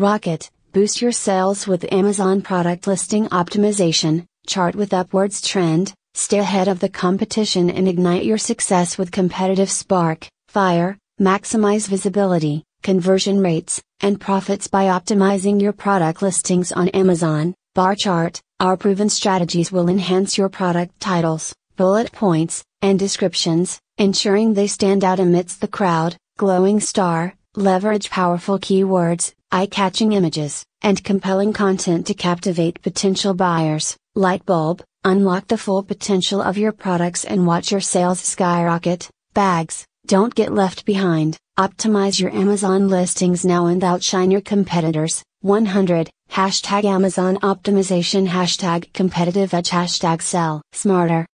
Rocket, boost your sales with Amazon product listing optimization, chart with upwards trend, stay ahead of the competition and ignite your success with competitive spark, fire, maximize visibility, conversion rates, and profits by optimizing your product listings on Amazon. Bar chart, our proven strategies will enhance your product titles, bullet points, and descriptions, ensuring they stand out amidst the crowd, glowing star, leverage powerful keywords, eye-catching images, and compelling content to captivate potential buyers, light bulb, unlock the full potential of your products and watch your sales skyrocket, bags, don't get left behind, optimize your Amazon listings now and outshine your competitors, 100, hashtag Amazon optimization hashtag competitive edge hashtag sell smarter.